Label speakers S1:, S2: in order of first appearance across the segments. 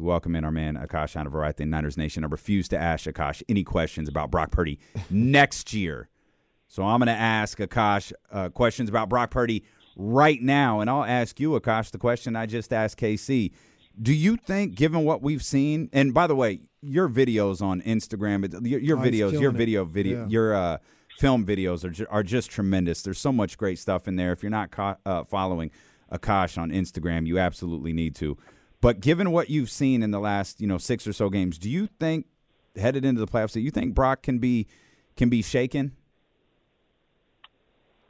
S1: We welcome in our man Akash Anavarathan, Niners Nation. I refuse to ask Akash any questions about Brock Purdy next year. So I'm going to ask Akash uh, questions about Brock Purdy right now, and I'll ask you, Akash, the question I just asked KC. Do you think, given what we've seen, and by the way, your videos on Instagram, your, your
S2: Oh,
S1: videos, your
S2: it.
S1: video, video,
S2: Yeah.
S1: your uh, film videos are ju- are just tremendous. There's so much great stuff in there. If you're not co- uh, following Akash on Instagram, you absolutely need to. But given what you've seen in the last, you know, six or so games, do you think headed into the playoffs, do you think Brock can be can be shaken?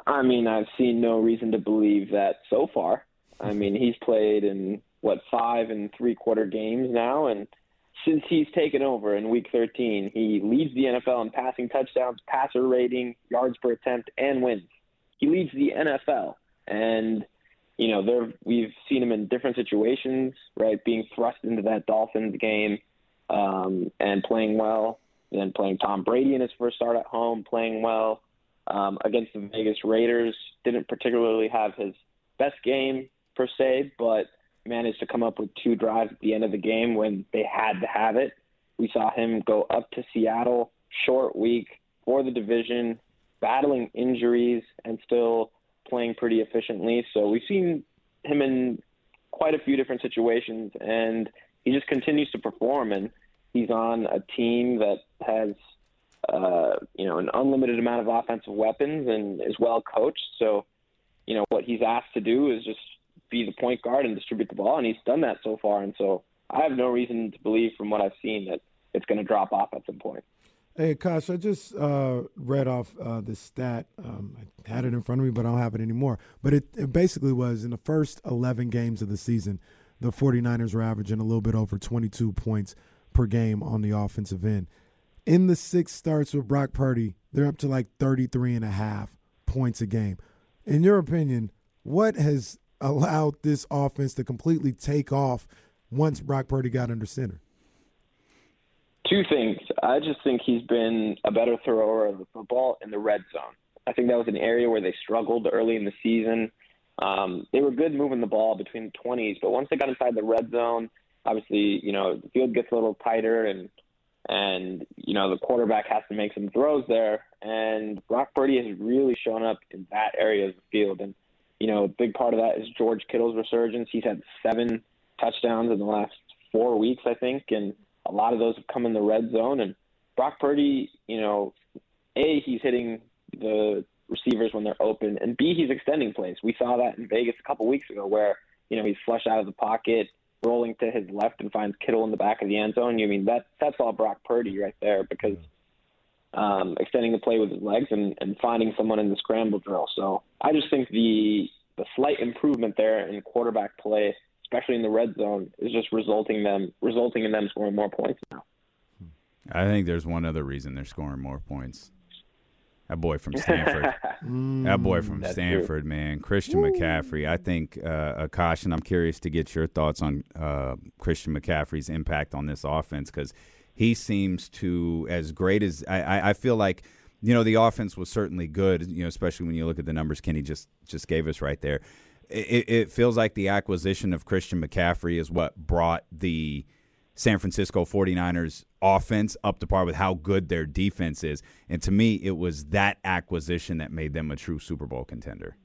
S3: I mean, I've seen no reason to believe that so far. I mm-hmm. mean, he's played in what five and three quarter games now, and since he's taken over in Week 13, he leads the NFL in passing touchdowns, passer rating, yards per attempt, and wins. He leads the NFL, and you know, there we've seen him in different situations, right? Being thrust into that Dolphins game um, and playing well, then playing Tom Brady in his first start at home, playing well um, against the Vegas Raiders. Didn't particularly have his best game per se, but managed to come up with two drives at the end of the game when they had to have it. We saw him go up to Seattle, short week for the division, battling injuries and still playing pretty efficiently. So we've seen him in quite a few different situations, and he just continues to perform. And he's on a team that has uh, you know, an unlimited amount of offensive weapons and is well coached. So, you know, what he's asked to do is just be the point guard and distribute the ball, and he's done that so far. And so, I have no reason to believe from what I've seen that it's going to drop off at some point.
S2: Hey, Akash, I just uh, read off uh, the stat. Um, I had it in front of me, but I don't have it anymore. But it, it basically was in the first 11 games of the season, the 49ers were averaging a little bit over 22 points per game on the offensive end. In the six starts with Brock Purdy, they're up to like 33 and a half points a game. In your opinion, what has allowed this offense to completely take off once Brock Purdy got under center?
S3: Two things. I just think he's been a better thrower of the football in the red zone. I think that was an area where they struggled early in the season. Um, they were good moving the ball between the 20s, but once they got inside the red zone, obviously, you know, the field gets a little tighter and and you know the quarterback has to make some throws there. And Brock Purdy has really shown up in that area of the field, and you know a big part of that is George Kittle's resurgence. He's had seven touchdowns in the last four weeks, I think, and a lot of those have come in the red zone. And Brock Purdy, you know, a he's hitting the receivers when they're open, and b he's extending plays. We saw that in Vegas a couple weeks ago, where you know he's flushed out of the pocket rolling to his left and finds Kittle in the back of the end zone. You mean that that's all Brock Purdy right there because um, extending the play with his legs and, and finding someone in the scramble drill. So I just think the the slight improvement there in quarterback play, especially in the red zone, is just resulting them resulting in them scoring more points now.
S1: I think there's one other reason they're scoring more points. That boy from Stanford. that boy from
S3: That's
S1: Stanford, man. Christian McCaffrey. I think uh, Akash, and I'm curious to get your thoughts on uh, Christian McCaffrey's impact on this offense because he seems to, as great as I, I, I feel like, you know, the offense was certainly good, you know, especially when you look at the numbers Kenny just just gave us right there. It, it feels like the acquisition of Christian McCaffrey is what brought the San Francisco 49ers offense up to par with how good their defense is. And to me, it was that acquisition that made them a true Super Bowl contender.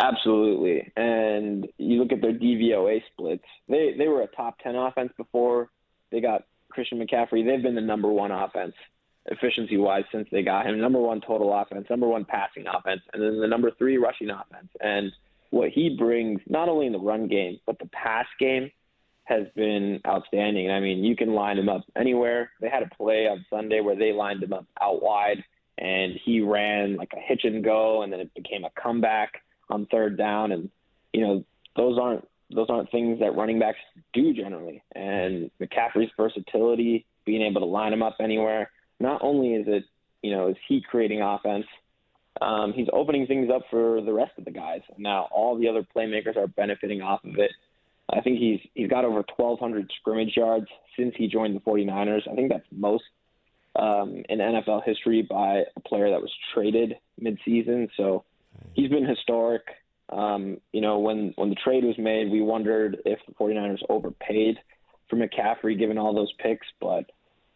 S3: Absolutely. And you look at their DVOA splits. They they were a top 10 offense before they got Christian McCaffrey. They've been the number one offense efficiency wise since they got him. Number one total offense, number one passing offense, and then the number three rushing offense. And what he brings, not only in the run game, but the pass game, has been outstanding. I mean, you can line him up anywhere. They had a play on Sunday where they lined him up out wide, and he ran like a hitch and go, and then it became a comeback on third down. And you know, those aren't those aren't things that running backs do generally. And McCaffrey's versatility, being able to line him up anywhere, not only is it you know is he creating offense, um, he's opening things up for the rest of the guys. Now all the other playmakers are benefiting off of it. I think he's he's got over 1,200 scrimmage yards since he joined the 49ers. I think that's most um, in NFL history by a player that was traded midseason. So he's been historic. Um, you know, when when the trade was made, we wondered if the 49ers overpaid for McCaffrey given all those picks, but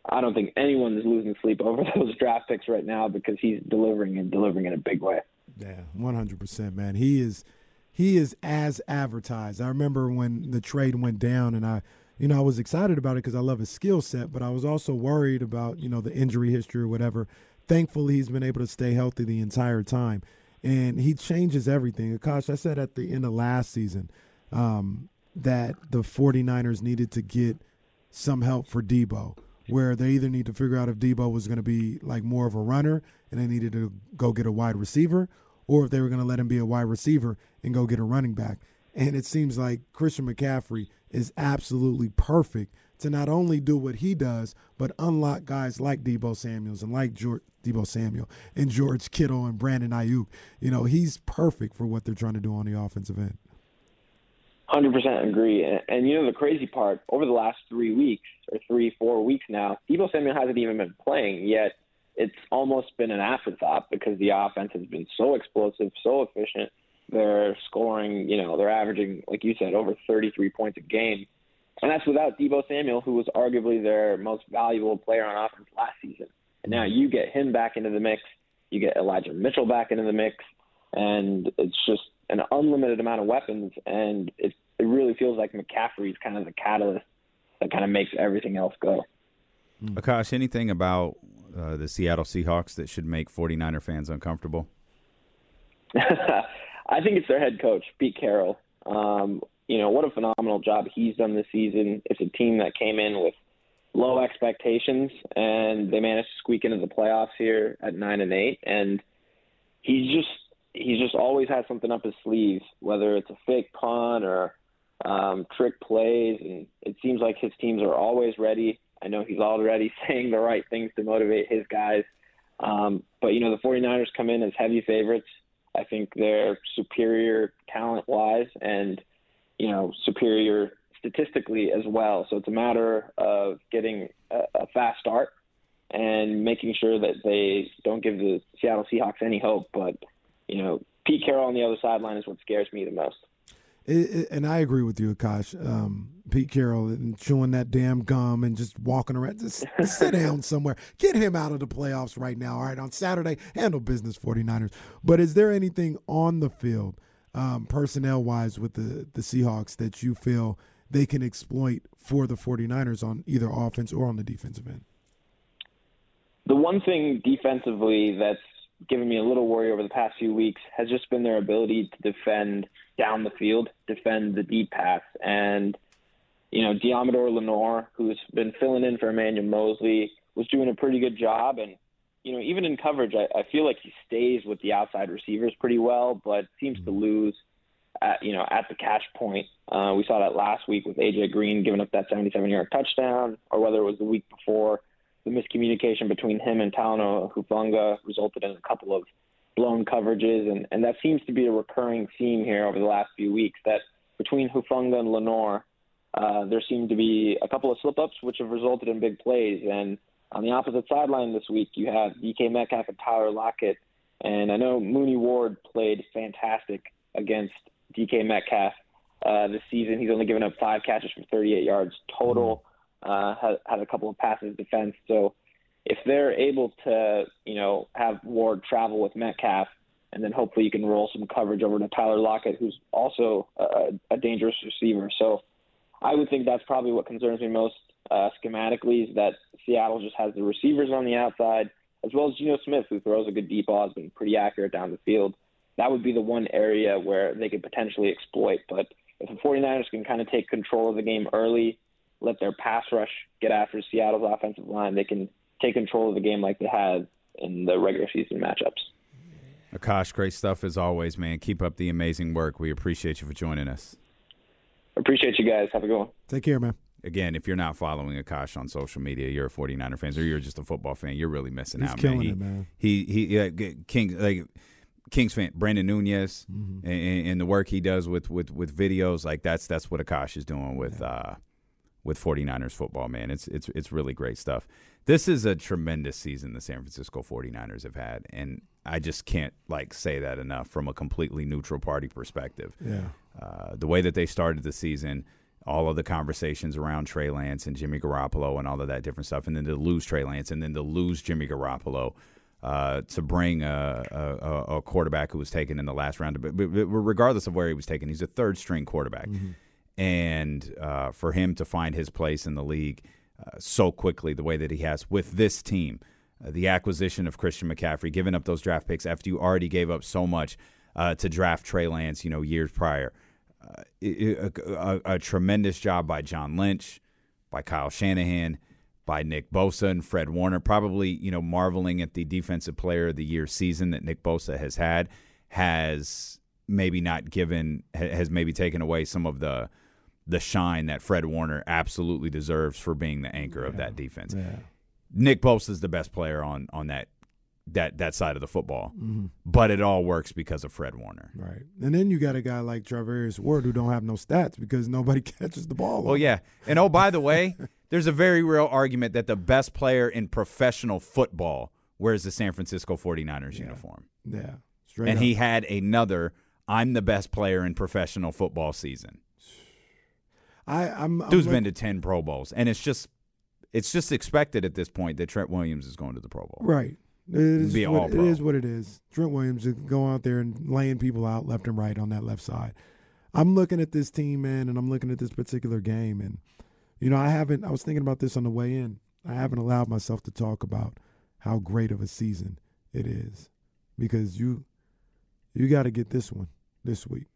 S3: I don't think anyone is losing sleep over those draft picks right now because he's delivering and delivering in a big way.
S2: Yeah, one hundred percent, man. He is he is as advertised. I remember when the trade went down, and I, you know, I was excited about it because I love his skill set, but I was also worried about you know the injury history or whatever. Thankfully, he's been able to stay healthy the entire time, and he changes everything. Akash, I said at the end of last season um, that the 49ers needed to get some help for Deebo where they either need to figure out if Deebo was going to be like more of a runner and they needed to go get a wide receiver, or if they were going to let him be a wide receiver and go get a running back. And it seems like Christian McCaffrey is absolutely perfect to not only do what he does, but unlock guys like Deebo Samuels and like George, Deebo Samuel and George Kittle and Brandon Aiyuk. You know, he's perfect for what they're trying to do on the offensive end.
S3: Hundred percent agree, and, and, you know the crazy part over the last three weeks or three four weeks now, Deebo Samuel hasn't even been playing yet. It's almost been an afterthought because the offense has been so explosive, so efficient. They're scoring, you know, they're averaging, like you said, over 33 points a game, and that's without Deebo Samuel, who was arguably their most valuable player on offense last season. And now you get him back into the mix, you get Elijah Mitchell back into the mix, and it's just an unlimited amount of weapons, and it it really feels like McCaffrey is kind of the catalyst that kind of makes everything else go.
S1: Hmm. Akash, anything about uh, the Seattle Seahawks that should make 49er fans uncomfortable?
S3: I think it's their head coach, Pete Carroll. Um, you know, what a phenomenal job he's done this season. It's a team that came in with low expectations and they managed to squeak into the playoffs here at 9 and 8 and he's just he's just always had something up his sleeve, whether it's a fake punt or um, trick plays, and it seems like his teams are always ready. I know he's already saying the right things to motivate his guys. Um, but, you know, the 49ers come in as heavy favorites. I think they're superior talent wise and, you know, superior statistically as well. So it's a matter of getting a, a fast start and making sure that they don't give the Seattle Seahawks any hope. But you know, Pete Carroll on the other sideline is what scares me the most.
S2: It, it, and I agree with you, Akash. Um, Pete Carroll and chewing that damn gum and just walking around. Just sit down somewhere. Get him out of the playoffs right now. All right, on Saturday, handle business, 49ers. But is there anything on the field, um, personnel wise, with the, the Seahawks that you feel they can exploit for the 49ers on either offense or on the defensive end?
S3: The one thing defensively that's given me a little worry over the past few weeks has just been their ability to defend down the field, defend the deep pass. And, you know, Deommodore Lenoir, who's been filling in for Emmanuel Moseley, was doing a pretty good job. And, you know, even in coverage, I, I feel like he stays with the outside receivers pretty well, but seems to lose at, you know, at the catch point. Uh, we saw that last week with A.J. Green giving up that 77 yard touchdown, or whether it was the week before the miscommunication between him and Talanoa Hufanga resulted in a couple of blown coverages, and, and that seems to be a recurring theme here over the last few weeks. That between Hufanga and Lenoir, uh, there seemed to be a couple of slip ups which have resulted in big plays. And on the opposite sideline this week, you have DK Metcalf and Tyler Lockett. And I know Mooney Ward played fantastic against DK Metcalf uh, this season. He's only given up five catches for 38 yards total. Mm-hmm uh, had, had a couple of passes defense. So if they're able to, you know, have Ward travel with Metcalf, and then hopefully you can roll some coverage over to Tyler Lockett, who's also a, a dangerous receiver. So I would think that's probably what concerns me most uh, schematically is that Seattle just has the receivers on the outside, as well as Geno Smith, who throws a good deep ball, has been pretty accurate down the field. That would be the one area where they could potentially exploit. But if the 49ers can kind of take control of the game early, let their pass rush get after Seattle's offensive line, they can take control of the game like they have in the regular season matchups.
S1: Akash, great stuff as always, man. Keep up the amazing work. We appreciate you for joining us.
S3: Appreciate you guys. Have a good one.
S2: Take care, man.
S1: Again, if you're not following Akash on social media, you're a 49er fan, or you're just a football fan, you're really missing
S2: He's
S1: out,
S2: killing
S1: man. He,
S2: it, man.
S1: He he yeah, King like Kings fan Brandon Nunez mm-hmm. and, and, the work he does with, with, with videos like that's that's what Akash is doing with yeah. uh, with 49ers football, man. It's it's it's really great stuff. This is a tremendous season the San Francisco 49ers have had and I just can't like say that enough from a completely neutral party perspective.
S2: Yeah.
S1: Uh, the way that they started the season, all of the conversations around Trey Lance and Jimmy Garoppolo and all of that different stuff, and then to lose Trey Lance and then to lose Jimmy Garoppolo. Uh, to bring a, a, a, quarterback who was taken in the last round, but, regardless of where he was taken, he's a third string quarterback, mm-hmm. And uh, for him to find his place in the league uh, so quickly, the way that he has with this team, uh, the acquisition of Christian McCaffrey, giving up those draft picks after you already gave up so much uh, to draft Trey Lance, you know, years prior. Uh, a, a, a, tremendous job by John Lynch, by Kyle Shanahan, by Nick Bosa and Fred Warner. Probably, you know, marveling at the defensive player of the year season that Nick Bosa has had has maybe not given has maybe taken away some of the the shine that Fred Warner absolutely deserves for being the anchor yeah. of that defense. Yeah. Nick Bosa is the best player on on that that that side of the football. Mm-hmm. But it all works because of Fred Warner.
S2: Right. And then you got a guy like Charvarius Ward who don't have no stats because nobody catches the ball.
S1: Well, yeah. And oh, by the way, there's a very real argument that the best player in professional football wears the San Francisco 49ers
S2: yeah.
S1: uniform.
S2: Yeah.
S1: Straight and up. he had another I'm the best player in professional football season.
S2: I, I'm, I'm
S1: Dude's like, been to ten Pro Bowls, and it's just it's just expected at this point that Trent Williams is going to the Pro Bowl.
S2: Right. It is, Be what, it is what it is. Trent Williams is going out there and laying people out left and right on that left side. I'm looking at this team, man, and I'm looking at this particular game, and you know, I haven't. I was thinking about this on the way in. I haven't allowed myself to talk about how great of a season it is because you you got to get this one this week.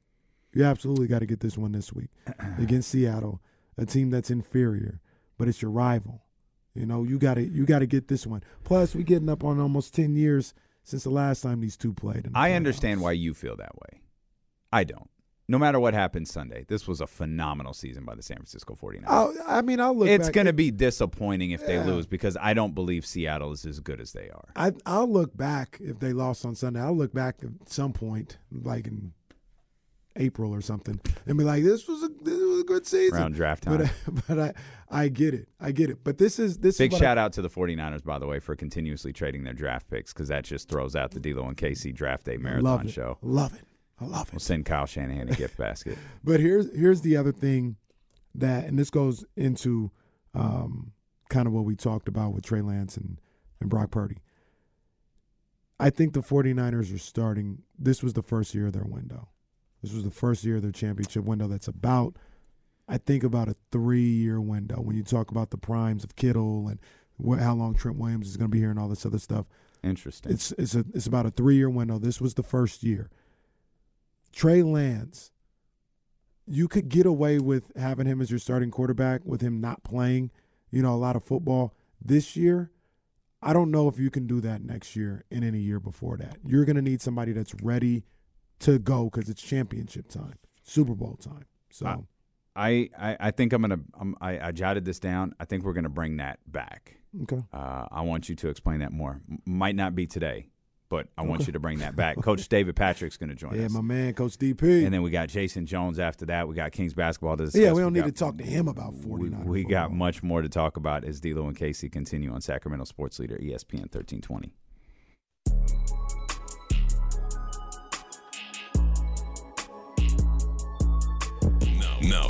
S2: You absolutely got to get this one this week against Seattle, a team that's inferior, but it's your rival. You know, you got to you got to get this one. Plus, we're getting up on almost ten years since the last time these two played. The
S1: I understand why you feel that way. I don't. No matter what happens Sunday, this was a phenomenal season by the San Francisco 49ers.
S2: I'll, I mean, I'll look.
S1: It's going to be disappointing if yeah. they lose because I don't believe Seattle is as good as they are.
S2: I, I'll look back if they lost on Sunday. I'll look back at some point, like in April or something, and be like, "This was a this was a good season."
S1: Around draft time,
S2: but, but I I get it, I get it. But this is this
S1: big
S2: is
S1: shout
S2: I,
S1: out to the 49ers by the way for continuously trading their draft picks because that just throws out the D'Lo and KC draft day marathon
S2: love
S1: show.
S2: Love it, I love it.
S1: We'll send Kyle Shanahan a gift basket.
S2: But here's here's the other thing that, and this goes into um, kind of what we talked about with Trey Lance and and Brock Purdy. I think the 49ers are starting. This was the first year of their window. This was the first year of their championship window. That's about, I think, about a three-year window when you talk about the primes of Kittle and what, how long Trent Williams is going to be here and all this other stuff.
S1: Interesting.
S2: It's it's a it's about a three-year window. This was the first year. Trey Lance, you could get away with having him as your starting quarterback with him not playing, you know, a lot of football this year. I don't know if you can do that next year and any year before that. You're going to need somebody that's ready to go because it's championship time, Super Bowl time. So,
S1: I I, I think I'm gonna I'm, I, I jotted this down. I think we're gonna bring that back.
S2: Okay.
S1: Uh, I want you to explain that more. M- might not be today, but I want you to bring that back. Coach David Patrick's going to join
S2: yeah,
S1: us.
S2: Yeah, my man, Coach DP.
S1: And then we got Jason Jones after that. We got Kings basketball to discuss.
S2: Yeah, we don't
S1: we
S2: need got, to talk to him about 49.
S1: We, we got much more to talk about as D'Lo and KC continue on Sacramento Sports Leader ESPN 1320.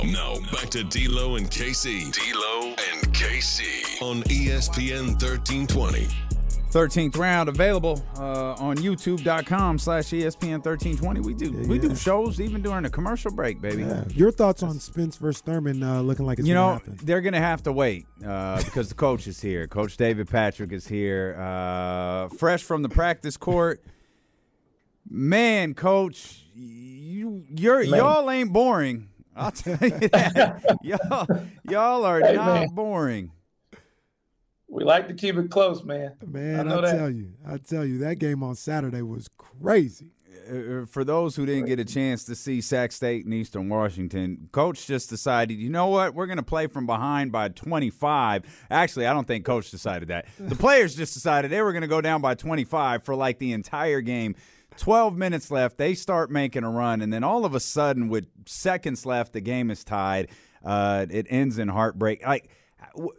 S4: Now, now back to D'Lo and KC. D'Lo and KC on ESPN 1320.
S1: 13th round available uh, on youtube.com slash espn 1320 we do yeah, we yeah. do shows even during the commercial break baby yeah.
S2: your thoughts on spence versus thurman uh, looking like it's
S1: you know
S2: happen.
S1: they're gonna have to wait uh, because the coach is here coach david patrick is here uh, fresh from the practice court man coach you you're man. y'all ain't boring I'll tell you that. y'all, y'all are hey, not man. boring.
S5: We like to keep it close, man.
S2: Man, I, I tell you, I tell you, that game on Saturday was crazy.
S1: Uh, uh, for those who didn't get a chance to see Sac State and Eastern Washington, coach just decided, you know what, we're going to play from behind by 25. Actually, I don't think coach decided that. The players just decided they were going to go down by 25 for like the entire game. 12 minutes left. They start making a run, and then all of a sudden, with seconds left, the game is tied. Uh, it ends in heartbreak. Like, w-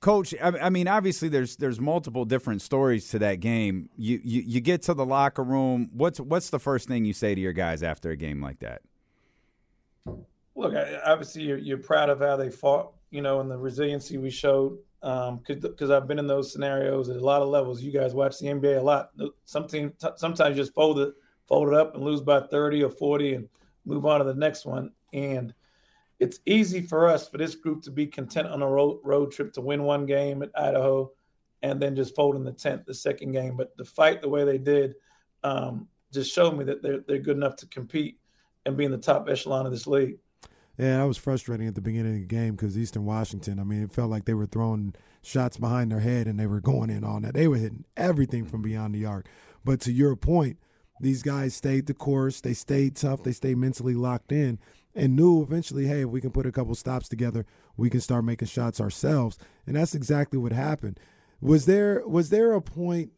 S1: coach, I, I, mean, obviously, there's there's multiple different stories to that game. You, you you get to the locker room. What's what's the first thing you say to your guys after a game like that?
S5: look, obviously you're, you're proud of how they fought, you know, and the resiliency we showed. Because um, I've been in those scenarios at a lot of levels. You guys watch the NBA a lot. Some team sometimes just fold it, fold it up and lose by 30 or 40 and move on to the next one. And it's easy for us, for this group, to be content on a road, road trip to win one game at Idaho and then just fold in the tenth, the second game. But to fight the way they did um, just showed me that they're, they're good enough to compete and be in the top echelon of this league.
S2: Yeah, that was frustrating at the beginning of the game because Eastern Washington, I mean, it felt like they were throwing shots behind their head and they were going in on that. They were hitting everything from beyond the arc. But to your point, these guys stayed the course. They stayed tough. They stayed mentally locked in and knew eventually, hey, if we can put a couple stops together, we can start making shots ourselves. And that's exactly what happened. Was there was there a point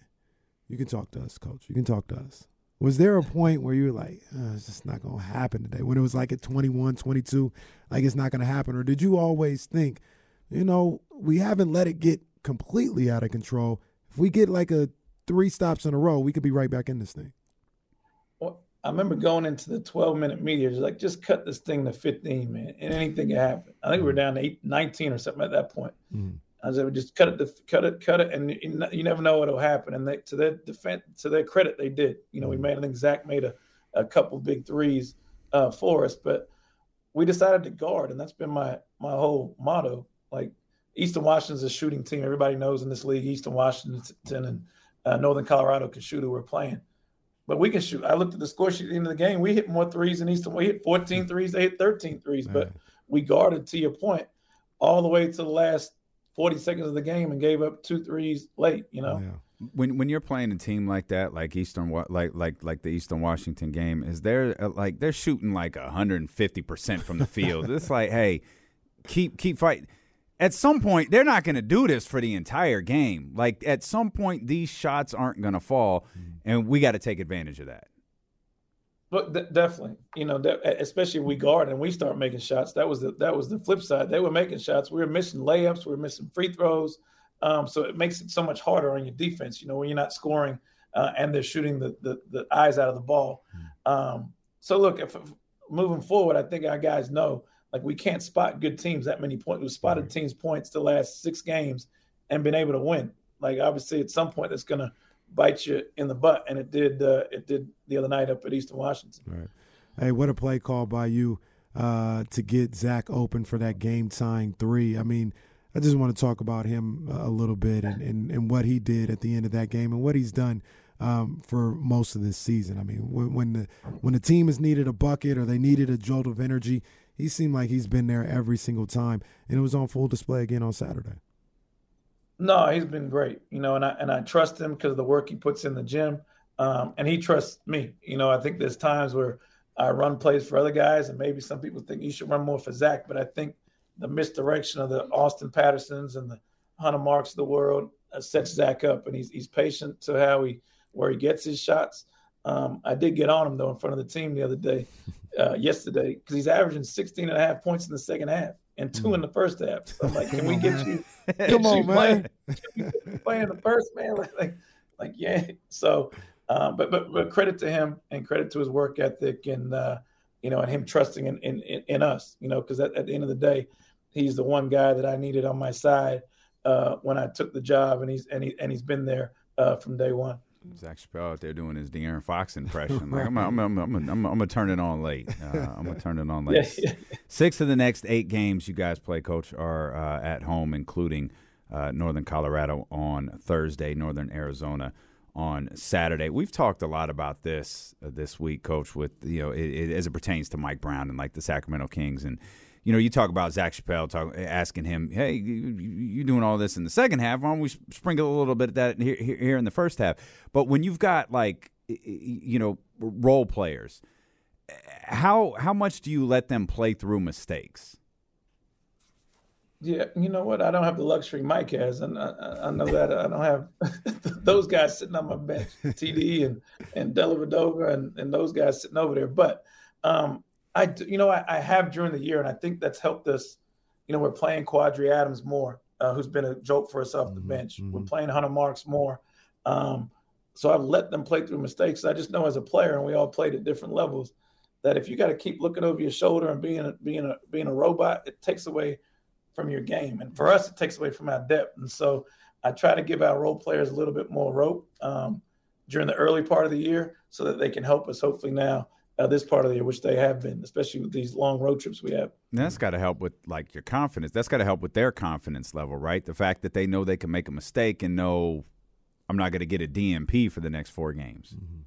S2: you can talk to us, coach. You can talk to us. Was there a point where you were like, oh, it's just not going to happen today? When it was like at 21, 22, like it's not going to happen? Or did you always think, you know, we haven't let it get completely out of control. If we get like a three stops in a row, we could be right back in this thing.
S5: Well, I remember going into the 12 minute media, like, just cut this thing to 15, man, and anything can happen. I think we were down to eight, 19 or something at that point. Mm. I said, just cut it, cut it, cut it, and you never know what'll happen. And they, to their defense, to their credit, they did. You know, we mm-hmm. made. I think Zach made a, a couple big threes uh, for us, but we decided to guard, and that's been my my whole motto. Like Eastern Washington's a shooting team. Everybody knows in this league, Eastern Washington and uh, Northern Colorado can shoot who we're playing. But we can shoot. I looked at the score sheet at the end of the game. We hit more threes than Eastern. We hit 14 threes. They hit 13 threes. But we guarded, to your point, all the way to the last 40 seconds of the game and gave up two threes late, you know. Yeah.
S1: When when you're playing a team like that, like Eastern, like like like the Eastern Washington game, is there uh, like they're shooting like 150 percent from the field? it's like, hey, keep keep fighting. At some point, they're not going to do this for the entire game. Like at some point, these shots aren't going to fall, mm-hmm. and we got to take advantage of that.
S5: But th- definitely, you know, de- especially if we guard and we start making shots. That was the that was the flip side. They were making shots. We were missing layups. We were missing free throws. Um, so it makes it so much harder on your defense. You know, when you're not scoring uh, and they're shooting the, the, the eyes out of the ball. Hmm. Um, so look, if, if, moving forward, I think our guys know like we can't spot good teams that many points. We've spotted teams points the last six games and been able to win. Like obviously, at some point, it's gonna bite you in the butt, and it did. Uh, it did the other night up at Eastern Washington.
S2: Right. Hey, what a play call by you uh, to get Zach open for that game tying three. I mean, I just want to talk about him a little bit and, and, and what he did at the end of that game and what he's done um, for most of this season. I mean, when, when the when the team has needed a bucket or they needed a jolt of energy, he seemed like he's been there every single time, and it was on full display again on Saturday.
S5: No, he's been great, you know, and I and I trust him because of the work he puts in the gym, um, and he trusts me. You know, I think there's times where I run plays for other guys, and maybe some people think you should run more for Zach, but I think the misdirection of the Austin Pattersons and the Hunter Marks of the world uh, sets Zach up, and he's he's patient to how he where he gets his shots. Um, I did get on him though in front of the team the other day, uh, yesterday, because he's averaging 16 and a half points in the second half and two mm. in the first half. So I'm like, can we get you?
S2: Come on, man.
S5: Playing the first man, like, like, like yeah. So, um, but but but credit to him and credit to his work ethic and uh, you know and him trusting in in, in us. You know, because at, at the end of the day, he's the one guy that I needed on my side uh, when I took the job, and he's and he and he's been there uh, from day one.
S1: Zach Chappelle out there doing his De'Aaron Fox impression. Like I'm, I'm, I'm, I'm, I'm, I'm gonna turn it on late. Uh, I'm gonna turn it on late. Six of the next eight games you guys play, Coach, are uh, at home, including uh, Northern Colorado on Thursday, Northern Arizona on Saturday. We've talked a lot about this uh, this week, Coach, with you know it, it, as it pertains to Mike Brown and like the Sacramento Kings and you know, you talk about Zach Chappelle talk, asking him, "Hey, you, doing all this in the second half? Why don't we sprinkle a little bit of that here, here in the first half?" But when you've got like, you know, role players, how how much do you let them play through mistakes?
S5: Yeah, you know what? I don't have the luxury Mike has, and I, I know that I don't have those guys sitting on my bench, TD and and Dellavedova and and those guys sitting over there. But um, I, you know, I, I, have during the year, and I think that's helped us. You know, we're playing Quadri Adams more, uh, who's been a joke for us off the mm-hmm, bench. Mm-hmm. We're playing Hunter Marks more. Um, so I've let them play through mistakes. I just know as a player, and we all played at different levels. that if you got to keep looking over your shoulder and being a, being a being a robot, it takes away from your game. And for us, it takes away from our depth. And so I try to give our role players a little bit more rope um, during the early part of the year so that they can help us hopefully now uh, this part of the year, which they have been, especially with these long road trips we have.
S1: And that's got to help with like your confidence. That's got to help with their confidence level, right? The fact that they know they can make a mistake and know I'm not going to get a DNP for the next four games. Mm-hmm.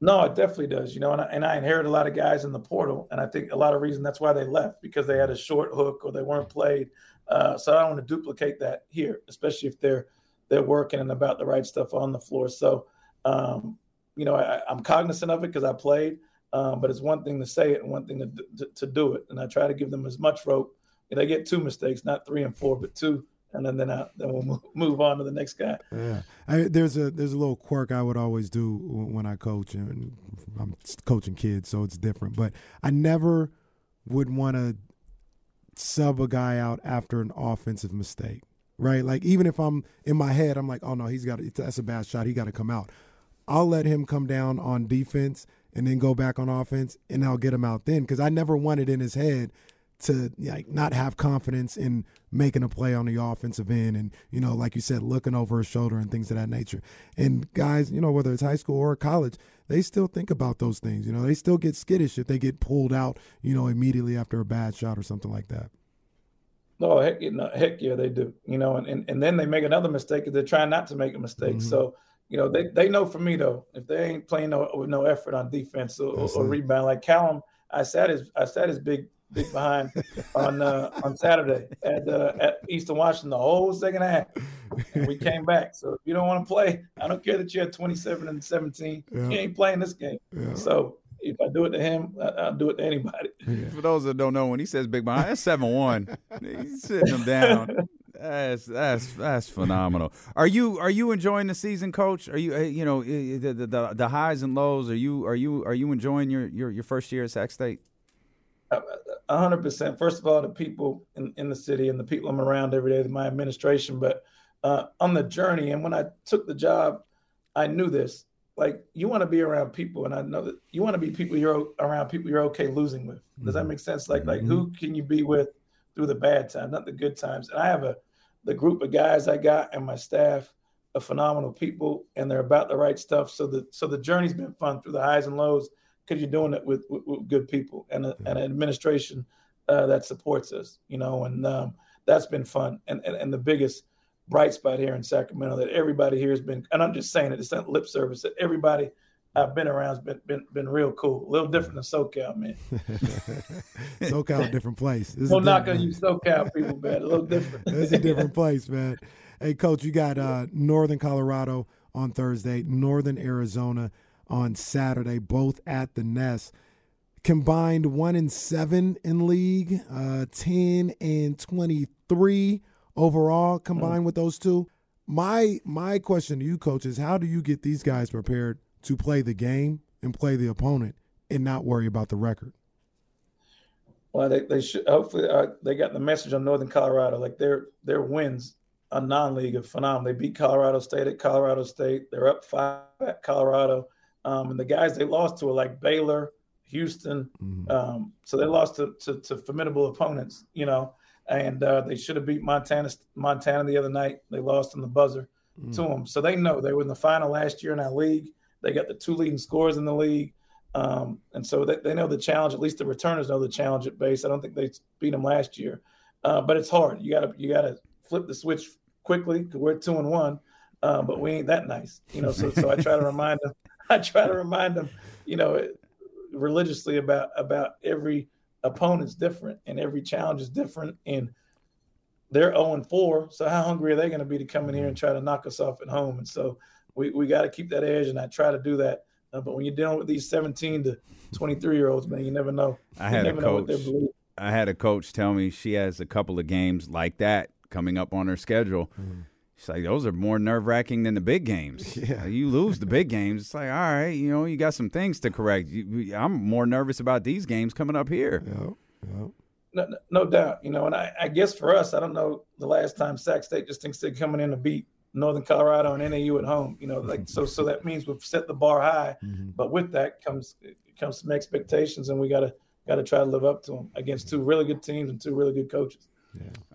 S5: No, it definitely does. You know, and I, and I inherited a lot of guys in the portal, and I think a lot of reason that's why they left because they had a short hook or they weren't played. Uh, so I don't want to duplicate that here, especially if they're they're working and about the right stuff on the floor. So, um, you know, I, am cognizant of it because I played, um, but it's one thing to say it and one thing to, to, to do it. And I try to give them as much rope. And they get two mistakes, not three and four, but two and then then, I, then we'll move on to the next guy.
S2: Yeah, I, there's a there's a little quirk I would always do when I coach, and I'm coaching kids, so it's different. But I never would want to sub a guy out after an offensive mistake, right? Like even if I'm in my head, I'm like, oh no, he's got that's a bad shot, he got to come out. I'll let him come down on defense and then go back on offense, and I'll get him out then because I never wanted in his head to like not have confidence in making a play on the offensive end and you know like you said looking over his shoulder and things of that nature. And guys you know whether it's high school or college they still think about those things you know they still get skittish if they get pulled out you know immediately after a bad shot or something like that.
S5: No heck, heck yeah they do you know and, and, and then they make another mistake they're trying not to make a mistake. Mm-hmm. so you know they, they know for me though if they ain't playing no, with no effort on defense or, or, or rebound like Callum I sat his I sat his big big behind on uh, on Saturday at uh, at Eastern Washington the whole second half. And we came back. So if you don't want to play, I don't care that you're 27 and 17. Yeah. You ain't playing this game. Yeah. So if I do it to him, I'll do it to anybody.
S1: Yeah. For those that don't know, when he says big behind, that's seven one. He's sitting him down. That's that's that's phenomenal. Are you are you enjoying the season, Coach? Are you uh, you know the, the the highs and lows? Are you are you are you enjoying your your, your first year at Sac State?
S5: hundred percent. First of all, the people in, in the city and the people I'm around every day, my administration, but uh, on the journey. And when I took the job, I knew this. Like you want to be around people, and I know that you want to be people you're around people you're okay losing with. Does mm-hmm. that make sense? Like mm-hmm. like who can you be with through the bad times, not the good times? And I have a the group of guys I got and my staff are phenomenal people, and they're about the right stuff. So the so the journey's been fun through the highs and lows because you're doing it with, with, with good people and, a, and an administration uh, that supports us, you know, and um, that's been fun. And, and, and the biggest bright spot here in Sacramento that everybody here has been, and I'm just saying it, it's not lip service that everybody I've been around It's been, been, been real cool. A little different than SoCal, man.
S2: SoCal, a different place.
S5: no knock on you SoCal people, man. A little different.
S2: it's a different place, man. Hey, Coach, you got uh, Northern Colorado on Thursday, Northern Arizona on Saturday, both at the Nest. Combined one and seven in league, uh, ten and twenty three overall combined mm. with those two. My my question to you, coach, is how do you get these guys prepared to play the game and play the opponent and not worry about the record?
S5: Well, they, they should hopefully uh, they got the message on Northern Colorado. Like their their wins a non-league are phenomenal. They beat Colorado State at Colorado State. They're up five at Colorado. Um, and the guys they lost to are like Baylor, Houston. Mm-hmm. Um, so they lost to, to, to, formidable opponents, you know, and uh, they should have beat Montana Montana the other night. They lost in the buzzer mm-hmm. to them. So they know they were in the final last year in our league. They got the two leading scores in the league. Um, and so they, they know the challenge. At least the returners know the challenge at base. I don't think they beat them last year, uh, but it's hard. You gotta you gotta flip the switch quickly because we're two and one, uh, but we ain't that nice, you know. So so I try to remind them I try to remind them, you know, religiously about about every opponent's different and every challenge is different and they're 0 and 4. So how hungry are they going to be to come in here and try to knock us off at home? And so we, we got to keep that edge, and I try to do that. Uh, but when you're dealing with these 17 to 23 year olds, man, you never know.
S1: I had a coach. I had a coach tell me she has a couple of games like that coming up on her schedule. Mm-hmm it's like those are more nerve wracking than the big games. Yeah. You lose the big games. It's like, all right, you know, you got some things to correct. You, I'm more nervous about these games coming up here.
S2: Yeah.
S5: No, no, doubt. You know, and I, I, guess for us, I don't know the last time Sac State just thinks they're coming in to beat Northern Colorado and NAU at home. You know, like so. So that means we've set the bar high, mm-hmm. but with that comes It comes some expectations, and we gotta gotta try to live up to them against two really good teams and two really good coaches.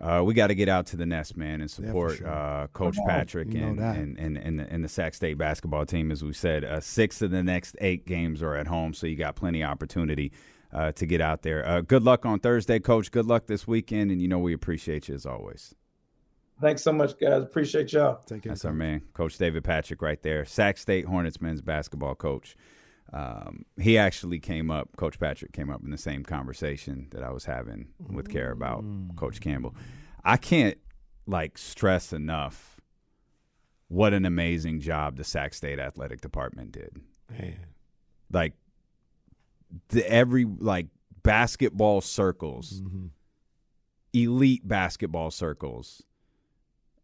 S1: Uh, we got to get out to the nest, man, and support
S2: sure.
S1: uh, Coach
S5: on.
S1: Patrick and, and, and, and, the, and the Sac State basketball team. As we said, uh, six of the next eight games are at home, so you got plenty of opportunity uh, to get out there. Uh, good luck on Thursday, Coach. Good luck this weekend, and you know we appreciate you as always.
S5: Thanks so much, guys. Appreciate y'all.
S2: Take care.
S1: That's our man, Coach David Patrick, right there, Sac State Hornets men's basketball coach. Um, he actually came up, Coach Patrick came up in the same conversation that I was having with Care about Coach Campbell. I can't like stress enough what an amazing job the Sac State athletic department did.
S2: Man.
S1: Like the every like basketball circles,
S2: Mm-hmm.
S1: elite basketball circles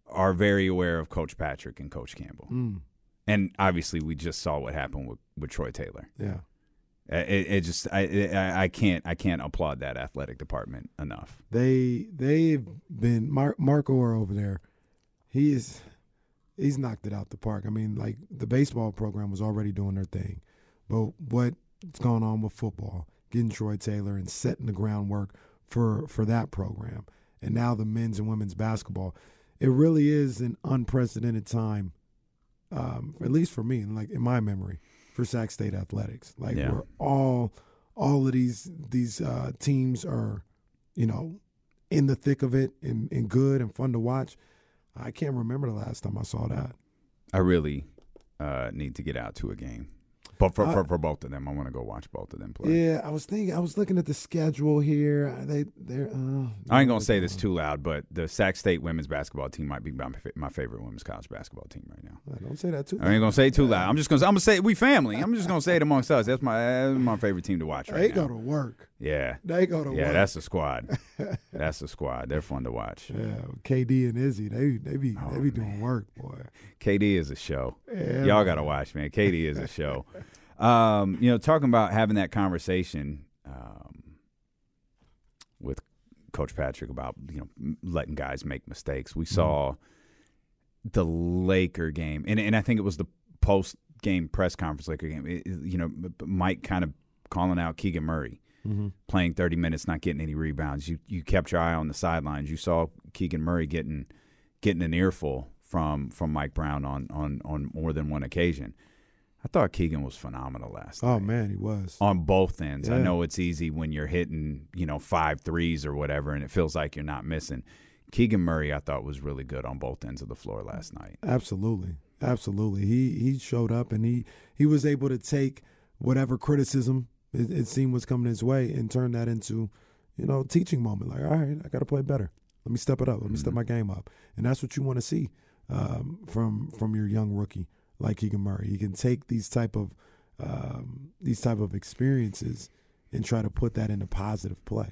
S1: are very aware of Coach Patrick and Coach Campbell.
S2: Mm.
S1: And obviously, we just saw what happened with, with Troy Taylor.
S2: Yeah.
S1: It, it just I, I I can't I can't applaud that athletic department enough.
S2: They they've been Mar- Mark Orr over there. He is he's knocked it out the park. I mean, like the baseball program was already doing their thing, but what's going on with football, getting Troy Taylor and setting the groundwork for for that program, and now the men's and women's basketball, it really is an unprecedented time, um, at least for me, like in my memory, for Sac State athletics. Like
S1: Yeah.
S2: we're all all of these these uh, teams are, you know, in the thick of it and, and good and fun to watch. I can't remember the last time I saw that.
S1: I really uh, need to get out to a game, but for
S2: I-
S1: for, for both of them, I want to go watch both of them play.
S2: Yeah, I was thinking. I was looking at the schedule here. They they're. Uh,
S1: I ain't gonna say this too loud, but the Sac State women's basketball team might be my, my favorite women's college basketball team right now.
S2: Uh, Don't say that too. Loud.
S1: I ain't gonna say it too loud. I'm just gonna I'm gonna say we family. I'm just gonna say it amongst us. That's my that's my favorite team to watch right
S2: They
S1: right
S2: go
S1: now.
S2: to work.
S1: Yeah,
S2: They go to
S1: yeah,
S2: work.
S1: that's the squad. that's the squad. They're fun to watch.
S2: yeah. KD and Izzy, they they be
S1: Oh,
S2: they be doing work, boy.
S1: KD is a show.
S2: Yeah,
S1: Y'all
S2: man.
S1: got to watch, man. KD is a show. Um, you know, talking about having that conversation um, with Coach Patrick about you know letting guys make mistakes. We saw the Laker game, and and I think it was the post game press conference Laker game. It- you know, Mike kind of calling out Keegan Murray
S2: Mm-hmm.
S1: playing 30 minutes, not getting any rebounds. You you kept your eye on the sidelines. You saw Keegan Murray getting getting an earful from from Mike Brown on on on more than one occasion. I thought Keegan was phenomenal last
S2: Oh
S1: night Oh
S2: man, he was.
S1: on both ends. I know it's easy when you're hitting, you know, five threes or whatever, and it feels like you're not missing. Keegan Murray, I thought was really good on both ends of the floor last night.
S2: Absolutely, absolutely. He he showed up and he he was able to take whatever criticism it, it seemed was coming his way and turn that into, you know, teaching moment. Like, all right, I got to play better. Let me step it up. Let me step my game up. And that's what you want to see um, from from your young rookie like Keegan Murray. He can take these type of um, these type of experiences and try to put that into positive play.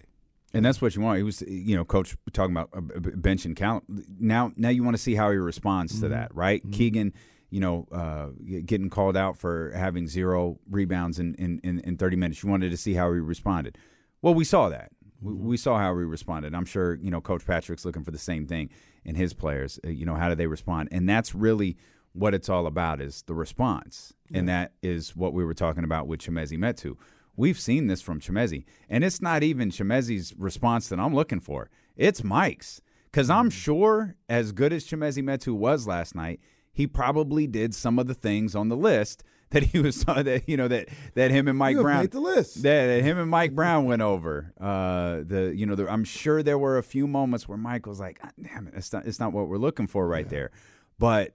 S1: And that's what you want. He was, you know, coach talking about uh, bench and count. Now, now you want to see how he responds to that, right? Keegan, you know, uh, getting called out for having zero rebounds in, in, in, in 30 minutes. You wanted to see how he responded. Well, we saw that. We, we saw how he responded. I'm sure, you know, Coach Patrick's looking for the same thing in his players. Uh, you know, how do they respond? And that's really what it's all about is the response. And that is what we were talking about with Chimezie Metu. We've seen this from Chimezie. And it's not even Chimezie's response that I'm looking for. It's Mike's. Because I'm sure, as good as Chimezie Metu was last night, he probably did some of the things on the list that he was that you know that that him and Mike Brown
S2: the list.
S1: that, that him and Mike Brown went over. Uh, the you know the, I'm sure there were a few moments where Mike was like, "Ah, "Damn it, it's not it's not what we're looking for right there," but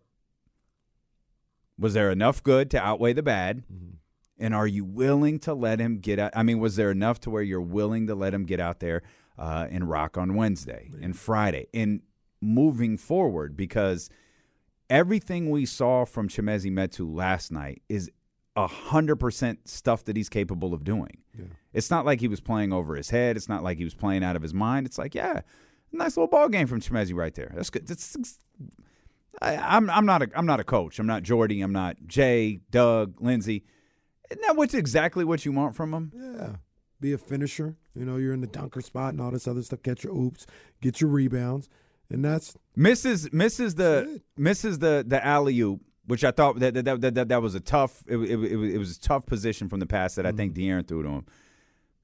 S1: was there enough good to outweigh the bad? And are you willing to let him get out? I mean, was there enough to where you're willing to let him get out there uh, and rock on Wednesday and Friday and moving forward? Because everything we saw from Chimezie Metu last night is a hundred percent stuff that he's capable of doing. It's not like he was playing over his head. It's not like he was playing out of his mind. It's like, yeah, nice little ball game from Chimezie right there. That's good. That's, I, I'm I'm not a I'm not a coach. I'm not Jordi. I'm not Jay, Doug, Lindsey. Isn't that what's exactly what you want from him?
S2: Yeah. Be a finisher. You know, you're in the dunker spot and all this other stuff. Catch your oops, get your rebounds. And that's
S1: Misses misses the misses the the alley oop which I thought that that that, that, that was a tough. It, it, it, it was a tough position from the pass that I think De'Aaron threw to him.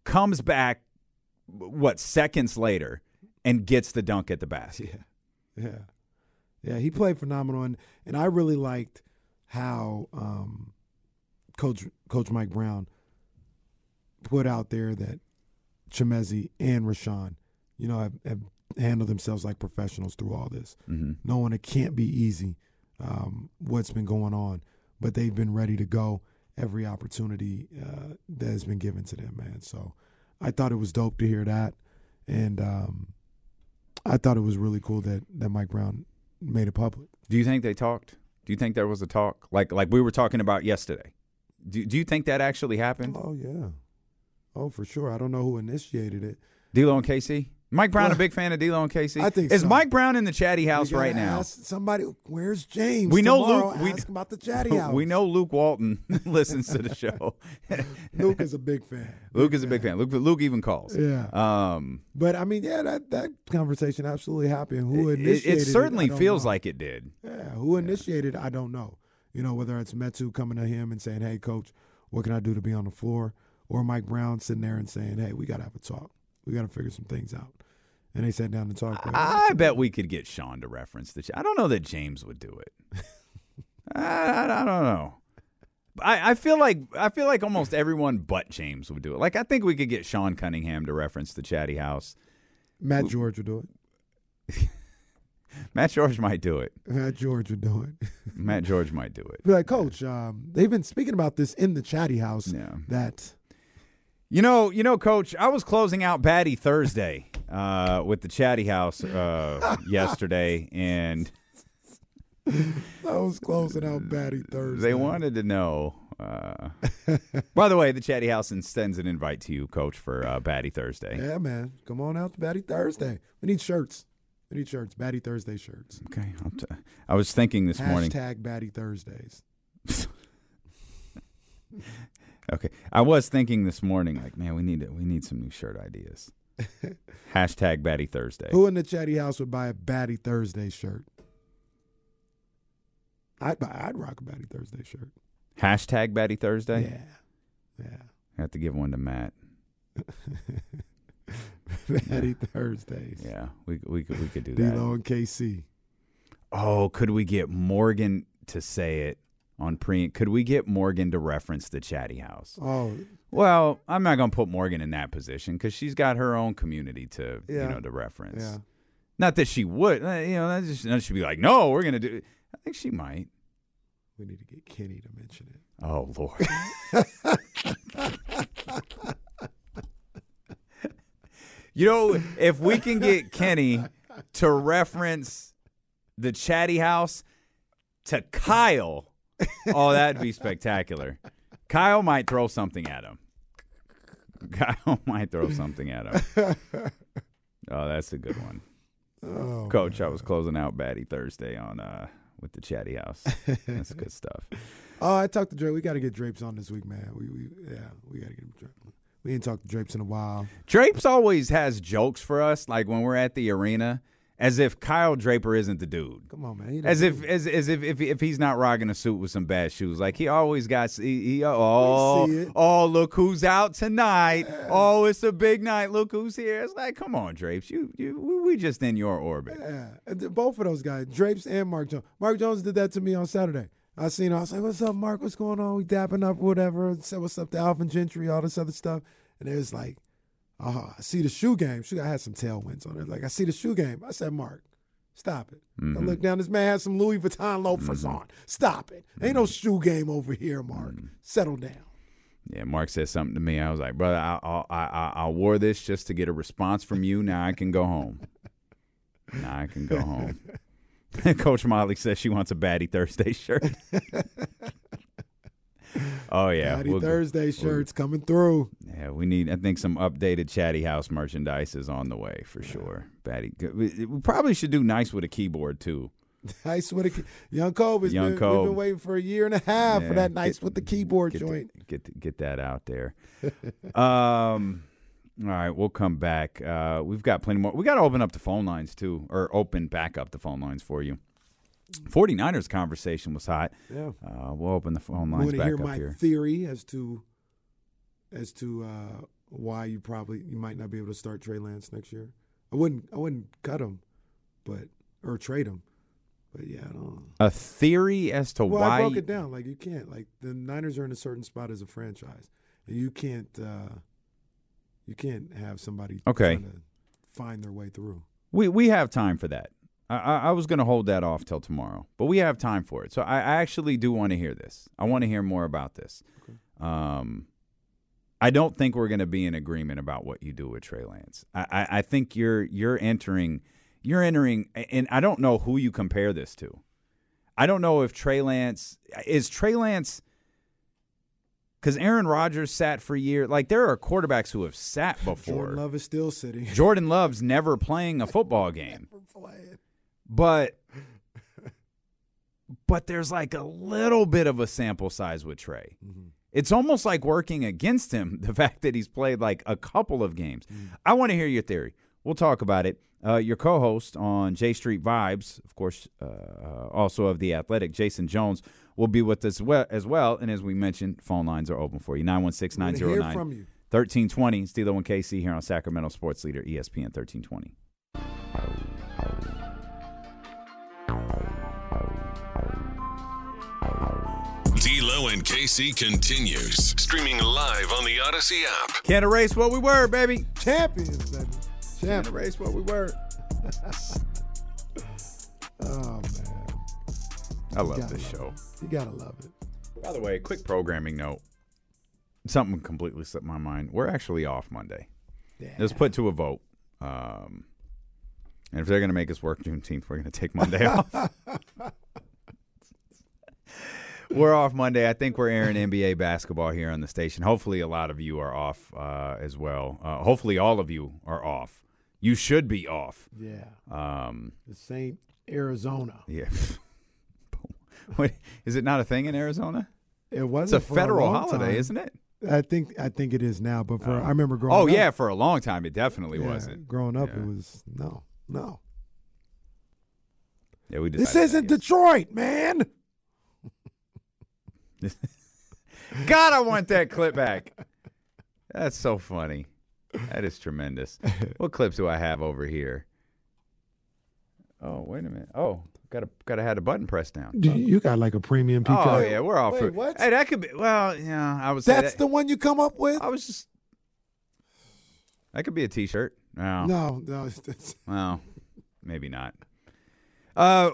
S1: Comes back, what seconds later, and gets the dunk at the basket.
S2: Yeah, yeah, yeah. He played phenomenal, and, and I really liked how um, Coach Coach Mike Brown put out there that Chimezie and Richaun, you know, have, have handled themselves like professionals through all this,
S1: mm-hmm.
S2: knowing it can't be easy. Um, what's been going on, but they've been ready to go every opportunity uh, that has been given to them, man. So I thought it was dope to hear that, and um, I thought it was really cool that that Mike Brown made it public.
S1: Do you think they talked? Do you think there was a talk like like we were talking about yesterday? Do Do you think that actually happened?
S2: Oh yeah, oh for sure. I don't know who initiated it.
S1: D'Lo and KC. Mike Brown, a big fan of D'Lo and KC.
S2: I think
S1: is
S2: so.
S1: Mike Brown in the chatty house right now.
S2: somebody, where's James?
S1: We know
S2: Tomorrow,
S1: Luke- we-
S2: Ask about the chatty house.
S1: We know Luke Walton listens to the show.
S2: Luke is a big fan.
S1: Luke is a big fan. Luke Luke even calls.
S2: Yeah.
S1: Um,
S2: But I mean, yeah, that that conversation absolutely happened. Who
S1: it,
S2: initiated
S1: it certainly
S2: I don't
S1: feels
S2: know.
S1: like it did.
S2: Yeah, who initiated? I don't know. You know, whether it's Metu coming to him and saying, "Hey, coach, what can I do to be on the floor?" or Mike Brown sitting there and saying, "Hey, we got to have a talk. We got to figure some things out." And they sat down and talked.
S1: I bet we could get Sean to reference the. I don't know that James would do it. I, I, I don't know. I, I feel like I feel like almost everyone but James would do it. Like I think we could get Sean Cunningham to reference the Chatty House.
S2: Matt George would do it.
S1: Matt George might do it.
S2: Matt George would do it.
S1: Matt George might do it.
S2: Be like, Coach, um, they've been speaking about this in the chatty house.
S1: Yeah.
S2: That
S1: You know, you know, Coach. I was closing out Batty Thursday uh, with the Chatty House uh, yesterday, and
S2: I was closing out Batty Thursday.
S1: they wanted to know. Uh, by the way, the Chatty House sends an invite to you, Coach, for uh, Batty Thursday.
S2: Yeah, man. Come on out to Batty Thursday. We need shirts. We need shirts. Batty Thursday shirts.
S1: Okay, t- I was thinking this morning.
S2: Hashtag Batty Thursdays.
S1: Okay, I was thinking this morning, like, man, we need to, we need some new shirt ideas. Hashtag Batty Thursday.
S2: Who in the chatty house would buy a Batty Thursday shirt? I'd buy. I'd rock a Batty Thursday shirt.
S1: Hashtag Batty Thursday.
S2: Yeah, yeah.
S1: I have to give one to Matt.
S2: Batty Thursdays.
S1: Yeah, we we could we could do that.
S2: D-Lo and KC.
S1: Oh, could we get Morgan to say it on pre? Could we get Morgan to reference the Chatty House?
S2: Oh,
S1: Well, I'm not gonna put Morgan in that position because she's got her own community to you know to reference.
S2: yeah.
S1: Not that she would, uh, you know, that just that should be like, no, we're gonna do. I think she might.
S2: We need to get Kenny to mention it.
S1: Oh Lord. you know, if we can get Kenny to reference the Chatty House to Kyle, oh, that'd be spectacular. Kyle might throw something at him. Kyle might throw something at him. Oh, that's a good one.
S2: Oh,
S1: Coach, I was closing out Batty Thursday on uh with the Chatty House. That's good stuff.
S2: oh, I talked to Drake. We got to get Drapes on this week, man. We, we yeah, we got to get him. Drapes. We ain't talked to Drapes in a while.
S1: Drapes always has jokes for us, like when we're at the arena, as if Kyle Draper isn't the dude.
S2: Come on, man.
S1: As if, as, as if, if, if he's not rocking a suit with some bad shoes, like he always got. He, he oh, oh, look who's out tonight! Oh, it's a big night. Look who's here! It's like, come on, Drapes, you, you, we, just in your orbit.
S2: Yeah, both of those guys, Drapes and Mark Jones. Mark Jones did that to me on Saturday. I seen him. I was like, "What's up, Mark? What's going on? We dapping up, whatever." Said, "What's up to Alvin Gentry?" All this other stuff, and it was like, "Oh, I see the shoe game. Shoe, I had some tailwinds on it. Like, I see the shoe game." I said, "Mark, stop it." I mm-hmm. look down. This man has some Louis Vuitton loafers mm-hmm. on. Stop it. Ain't no mm-hmm. shoe game over here, Mark. Settle down.
S1: Yeah, Mark said something to me. I was like, brother, I, I, I, I wore this just to get a response from you. Now I can go home. Now I can go home. Coach Molly says she wants a Batty Thursday shirt. oh yeah,
S2: Patty
S1: we'll
S2: Thursday shirts coming through.
S1: Yeah, we need. I think some updated Chatty House merchandise is on the way for sure. Batty, we, we probably should do nice with a keyboard too.
S2: Nice with a key- young Cove. Has
S1: Young
S2: been, We've been waiting for a year and a half
S1: Yeah,
S2: for that nice
S1: get-
S2: with the keyboard
S1: get
S2: joint.
S1: The, get the, get that out there. um, all right, we'll come back. Uh, we've got plenty more. We got to open up the phone lines too, or open back up the phone lines for you. 49ers conversation was hot.
S2: Yeah.
S1: Uh, we'll open the phone lines back
S2: hear
S1: up
S2: my
S1: here.
S2: theory as to as to uh, why you probably you might not be able to start Trey Lance next year? I wouldn't I wouldn't cut him, but or trade him. But yeah, I don't know.
S1: A theory as to
S2: Well,
S1: why
S2: I broke it down. Like you can't. Like the Niners are in a certain spot as a franchise, and you can't. uh You can't have somebody
S1: Okay.
S2: trying to find their way through.
S1: we we have time for that. I, I, was going to hold that off till tomorrow, but we have time for it. So I, I actually do want to hear this. I want to hear more about this. Um, I don't think we're going to be in agreement about what you do with Trey Lance. I, I, I think you're you're entering you're entering, and I don't know who you compare this to. I don't know if Trey Lance is Trey Lance because Aaron Rodgers sat for years. Like there are quarterbacks who have sat before.
S2: Jordan Love is still sitting.
S1: Jordan Love's never playing a football game. But but there's like a little bit of a sample size with Trey. It's almost like working against him the fact that he's played like a couple of games. I want to hear your theory. We'll talk about it. Uh, your co-host on J Street Vibes, of course, uh, uh, also of the Athletic, Jason Jones, will be with us well, as well. And as we mentioned, phone lines are open for you 916
S2: I wanna hear
S1: 909
S2: from you.
S1: 1320. Stilo and KC here on Sacramento Sports Leader ESPN 1320.
S4: And KC continues streaming live on the Odyssey app.
S1: Can't erase what we were, baby.
S2: Champions, baby.
S1: Can't erase what we were.
S2: Oh man,
S1: I love this
S2: love
S1: show.
S2: you gotta love it.
S1: By the way, quick programming note. Something completely slipped my mind. We're actually off Monday.
S2: Yeah.
S1: It was put to a vote. Um, and if they're going to make us work Juneteenth, we're going to take Monday off. We're off Monday. I think we're airing NBA basketball here on the station. Hopefully, a lot of you are off uh, as well. Uh, hopefully, all of you are off. You should be off.
S2: Yeah,
S1: Um,
S2: the Saint Arizona.
S1: yeah. Wait, is it not a thing in Arizona?
S2: It wasn't
S1: a
S2: for
S1: federal
S2: long
S1: holiday,
S2: time.
S1: isn't it?
S2: I think I think it is now, but for I remember growing.
S1: Up Oh
S2: up,
S1: yeah, for a long time it definitely
S2: yeah,
S1: wasn't.
S2: Growing up,
S1: Yeah.
S2: it was no, no.
S1: Yeah, we
S2: This isn't Detroit, man.
S1: Yes. God, I want that clip back. That's so funny. That is tremendous. what clips do I have over here? Oh, wait a minute. Oh, gotta gotta had a button pressed down.
S2: You- You got like a premium peacock.
S1: Oh yeah, we're off.
S2: Wait,
S1: for,
S2: what?
S1: Hey, that could be. Well, yeah, I was.
S2: That's
S1: that-
S2: the one you come up with?
S1: I was just. That could be a T-shirt. No,
S2: No, no. That's,
S1: well, maybe not. Uh,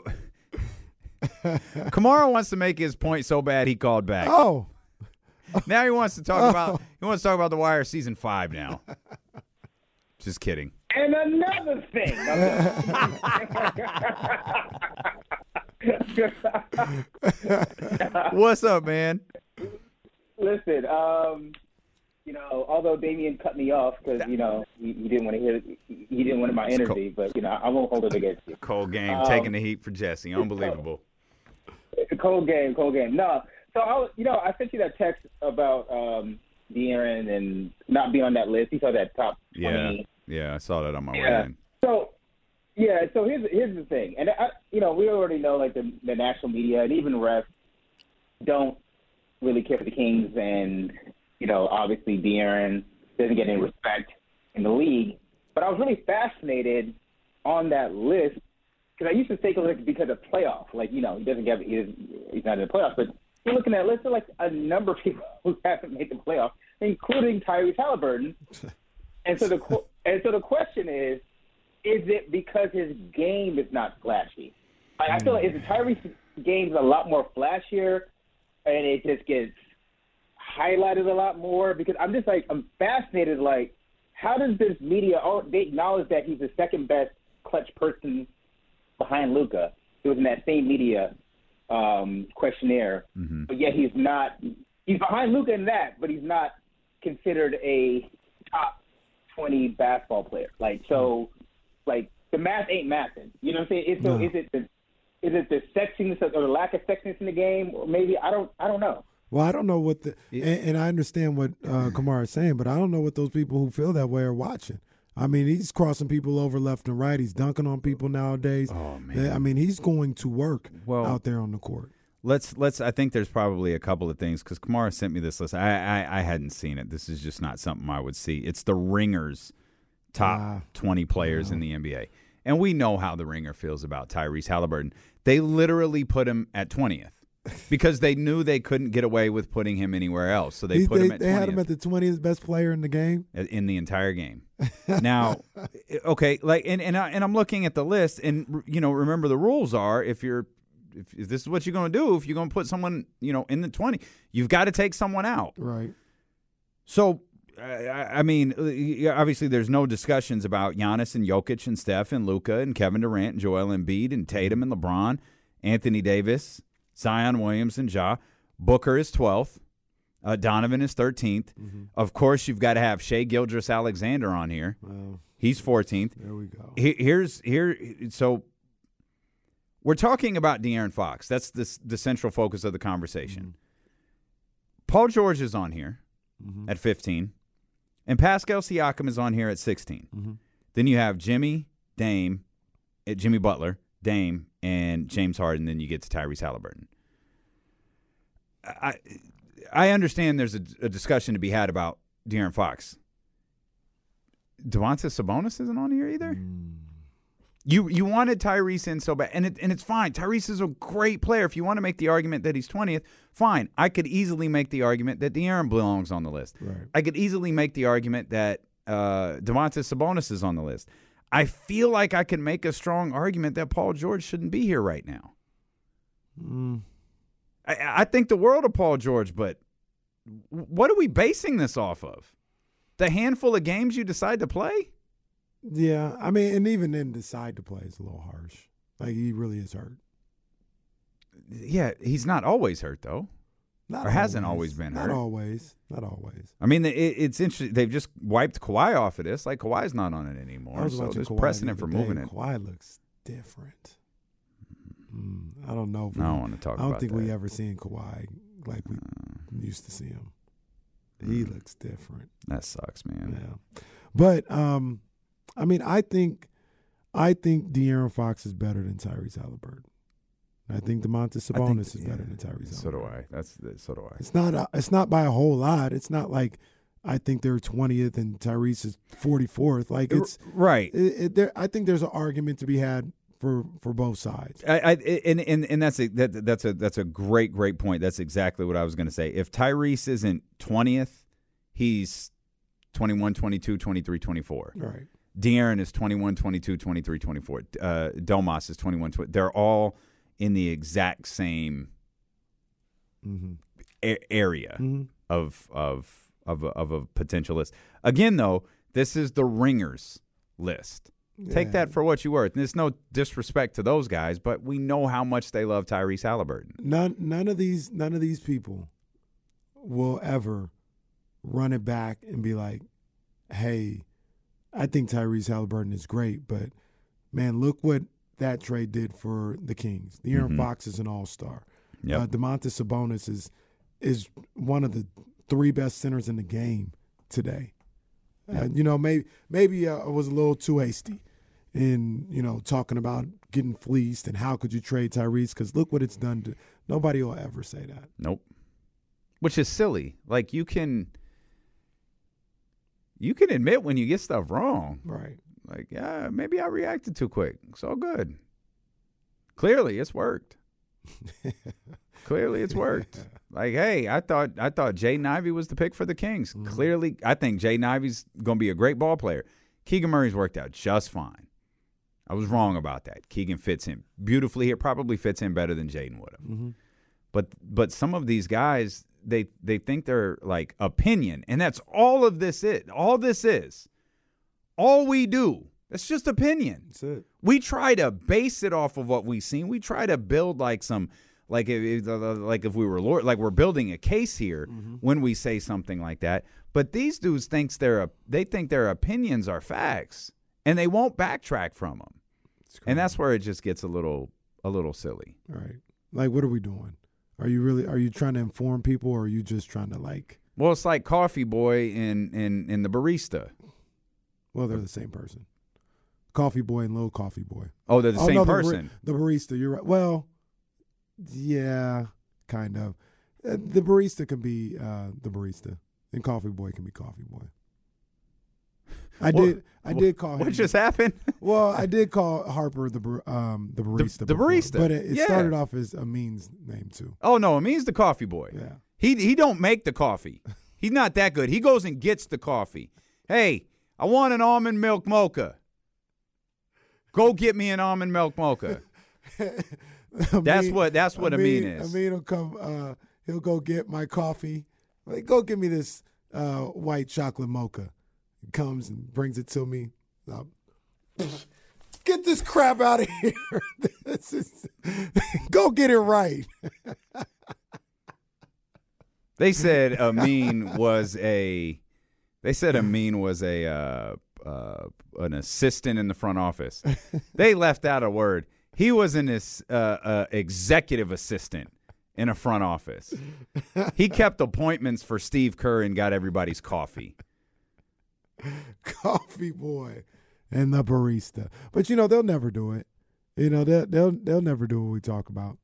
S1: Kamara wants to make his point so bad he called back.
S2: oh,
S1: Now he wants to talk about he wants to talk about the Wire season five now. Just kidding.
S6: And another thing.
S1: What's up, man?
S6: Listen, um, you know, although Damien cut me off because you know he, he didn't want to hear, he, he didn't want my energy, but you know I won't hold it against you.
S1: Cold game,
S6: Um,
S1: taking the heat for Jesse. Unbelievable.
S6: It's a cold game, cold game. No, so I, you know, I sent you that text about um, De'Aaron and not being on that list. He saw that top
S1: Yeah,
S6: twenty.
S1: yeah, yeah, I saw that on my way in.
S6: So, yeah. So here's here's the thing, and I, you know, we already know like the the national media and even refs don't really care for the Kings, and you know, obviously De'Aaron doesn't get any respect in the league. But I was really fascinated on that list because I used to take a look because of playoff. Like, you know, he doesn't get he doesn't, he's not in the playoffs, but you're looking at of like a number of people who haven't made the playoffs, including Tyrese Halliburton. And so the and so the question is, is it because his game is not flashy? I, I feel like is the game is a lot more flashier, and it just gets highlighted a lot more because I'm just like I'm fascinated. Like, how does this media? Oh, they acknowledge that he's the second best clutch person behind Luka. It was in that same media um, questionnaire, but yet he's not. He's behind Luka in that, but he's not considered a top twenty basketball player. Like so, like the math ain't mathing. You know what I'm saying? It's, so is it the is it the sexiness or the lack of sexiness in the game, or maybe I don't I don't know.
S2: well, I don't know what the and, and I understand what uh, Kamara is saying, but I don't know what those people who feel that way are watching. I mean, he's crossing people over left and right. He's dunking on people nowadays.
S1: Oh man.
S2: I mean, he's going to work
S1: Well-
S2: out there on the court.
S1: Let's let's. I think there's probably a couple of things because Kamara sent me this list. I, I I hadn't seen it. This is just not something I would see. It's the Ringers top
S2: Ah.
S1: 20 players in the NBA, and we know how the Ringer feels about Tyrese Halliburton. They literally put him at 20th because they knew they couldn't get away with putting him anywhere else. So they
S2: He-
S1: put
S2: they
S1: him at
S2: they
S1: 20th
S2: had him at the 20th best player in the game.
S1: in the entire game. Now, okay, like and and, I, and I'm looking at the list, and you know, remember the rules are if you're if, if this is what you're going to do, if you're going to put someone you know in the 20, you've got to take someone out.
S2: Right.
S1: So. I I mean, uh, obviously, there's no discussions about Giannis and Jokic and Steph and Luka and Kevin Durant and Joel Embiid and Tatum and LeBron, Anthony Davis, Zion Williams and Ja. Booker is 12th. Uh, Donovan is 13th. Of course, you've got to have Shai Gilgeous-Alexander on here. He's 14th.
S2: there we go.
S1: He- Here's here. So we're talking about De'Aaron Fox. That's the the central focus of the conversation. Paul George is on here at 15, and Pascal Siakam is on here at 16. Then you have Jimmy, Dame, uh, Jimmy Butler, Dame, and James Harden. Then you get to Tyrese Halliburton. I I understand there's a, a discussion to be had about De'Aaron Fox. Domantas Sabonis isn't on here either. You you wanted Tyrese in so bad, and it, and it's fine. Tyrese is a great player. If you want to make the argument that he's twentieth, fine. I could easily make the argument that De'Aaron belongs on the list.
S2: Right.
S1: I could easily make the argument that uh, Domantas Sabonis is on the list. I feel like I can make a strong argument that Paul George shouldn't be here right now.
S2: Mm.
S1: I, I think the world of Paul George, but what are we basing this off of? The handful of games you decide to play?
S2: Yeah, I mean, and even then, decide to play is a little harsh. Like he really is hurt.
S1: Yeah, he's not always hurt though.
S2: Not
S1: Or hasn't always been
S2: Not always. Not always.
S1: I mean, it, it's interesting. They've just wiped Kawhi off of this. Like Kawhi's not on it anymore. So there's
S2: Kawhi
S1: precedent
S2: the
S1: for
S2: day.
S1: moving it.
S2: Kawhi looks different. Mm, I don't know. If
S1: I don't want to talk
S2: I don't think
S1: that. Uh.
S2: we ever seen Kawhi like we used to see him. He
S1: Mm.
S2: looks different.
S1: That sucks, man.
S2: Yeah, but um, I mean, I think, I think De'Aaron Fox is better than Tyrese Halliburton. I think Domantas
S1: I think-
S2: Sabonis is better
S1: yeah,
S2: than Tyrese.
S1: So do I. That's so do I.
S2: It's not. A, it's not by a whole lot. It's not like I think they're twentieth and Tyrese is forty fourth. Like it's.
S1: right.
S2: It, it, there, I think there's an argument to be had for for both sides.
S1: I, I and, and and that's a that, that's a that's a great great point. That's exactly what I was going to say. If Tyrese isn't twentieth, he's 21, 22, 23, 24.
S2: Right.
S1: De'Aaron is 21, 22, 23, 24. Uh, Domas is 21, 20. They're all in the exact same
S2: Mm-hmm.
S1: a- area
S2: Mm-hmm.
S1: of of of a, of a potential list. Again, though, this is the ringers list. Take that for what you worth. And there's no disrespect to those guys, but we know how much they love Tyrese Halliburton.
S2: None. None of these. None of these people will ever run it back and be like, "Hey, I think Tyrese Halliburton is great, but man, look what that trade did for the Kings. De'Aaron
S1: Mhm.
S2: Fox is an All Star.
S1: Yep.
S2: Uh, Domantas Sabonis is is one of the three best centers in the game today. Uh, you know, maybe maybe uh, I was a little too hasty in you know talking about getting fleeced and how could you trade Tyrese? Because look what it's done to. Nobody will ever say that.
S1: Nope. Which is silly. Like you can you can admit when you get stuff wrong.
S2: Right.
S1: Like, yeah, maybe I reacted too quick. It's all good. Clearly it's worked. Clearly it's worked. Like, hey, I thought I thought Jay Ivey was the pick for the Kings. Mm-hmm. Clearly, I think Jay Ivey's gonna be a great ball player. Keegan Murray's worked out just fine. I was wrong about that. Keegan fits him beautifully. It probably fits him better than Jaden would have. Mm-hmm. But but some of these guys, they they think they're like opinion, and that's all of this is. All this is. All we do. It's just opinion
S2: That's it.
S1: we try to base it off of what we've seen. We try to build like some like if, uh, uh, like if we were lord, like we're building a case here mm-hmm. when we say something like that. But these dudes thinks their they think their opinions are facts, and they won't backtrack from them. And that's where it just gets a little a little silly.
S2: Right. Like, what are we doing? Are you really? Are you trying to inform people, or are you just trying to like?
S1: Well, it's like Coffee Boy in in in the barista.
S2: Well, they're the same person. Coffee boy and little coffee boy.
S1: Oh, they're the
S2: oh,
S1: same
S2: no, the bar-
S1: person.
S2: The, barista. You're right. Well, yeah, kind of. Uh, the barista can be uh, the barista, and coffee boy can be coffee boy. I did. I did call him.
S1: What just happened?
S2: Well, I did call Harper the um the barista.
S1: the
S2: before,
S1: barista,
S2: but it, it
S1: yeah.
S2: started off as Amin's name too.
S1: Oh no, means the coffee boy.
S2: Yeah.
S1: He he don't make the coffee. He's not that good. He goes and gets the coffee. Hey, I want an almond milk mocha. Go get me an almond milk mocha. That's
S2: Amin-
S1: what- that's what Amin is.
S2: Amin will come. Uh, he'll go get my coffee. Like, go get me this uh, white chocolate mocha. He comes and brings it to me. Um, get this crap out of here. This is- go get it right.
S1: They said Amin was a. They said Amin was a uh, uh, an assistant in the front office. They left out a word. He was an uh, uh, executive assistant in a front office. He kept appointments for Steve Kerr and got everybody's coffee.
S2: coffee boy and the barista. But you know they'll never do it. You know they'll they'll they'll never do what we talk about.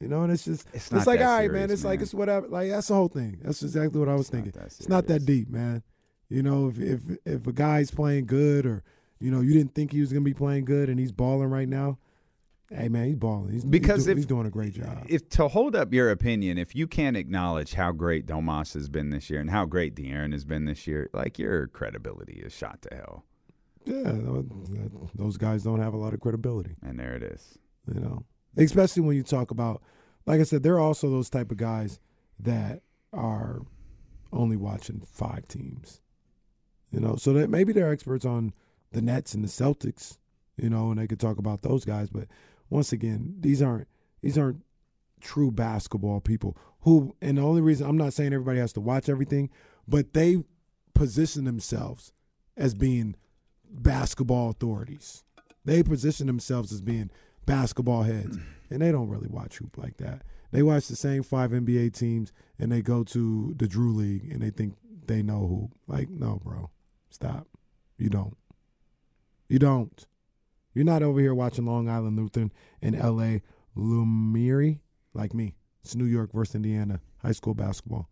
S2: You know, and it's just
S1: It's
S2: it's, like all right, man. It's like it's whatever. Like that's the whole thing. That's exactly what I was
S1: It's
S2: thinking.
S1: that
S2: It's not that deep, man. You know, if if if a guy's playing good or you know you didn't think he was gonna be playing good and he's balling right now, hey man, he's balling. He's
S1: Because
S2: he's, do-
S1: if-
S2: he's doing a great job.
S1: If to hold up your opinion, if you can't acknowledge how great Domas has been this year and how great De'Aaron has been this year, like your credibility is shot to hell.
S2: yeah, those guys don't have a lot of credibility.
S1: And there it is.
S2: you know especially when you talk about like i said there are also those type of guys that are only watching five teams you know? So that maybe they're experts on the nets and the celtics you know and they could talk about those guys but once again these aren't these aren't true basketball people who and the only reason i'm not saying everybody has to watch everything but they position themselves as being basketball authorities. They position themselves as being basketball heads, and they don't really watch hoop like that. They watch the same five NBA teams, and they go to the Drew League, and they think they know hoop. Like, no, bro, stop. You don't. You don't. You're not over here watching Long Island Lutheran and L.A. Lumiere like me. It's New York versus Indiana high school basketball.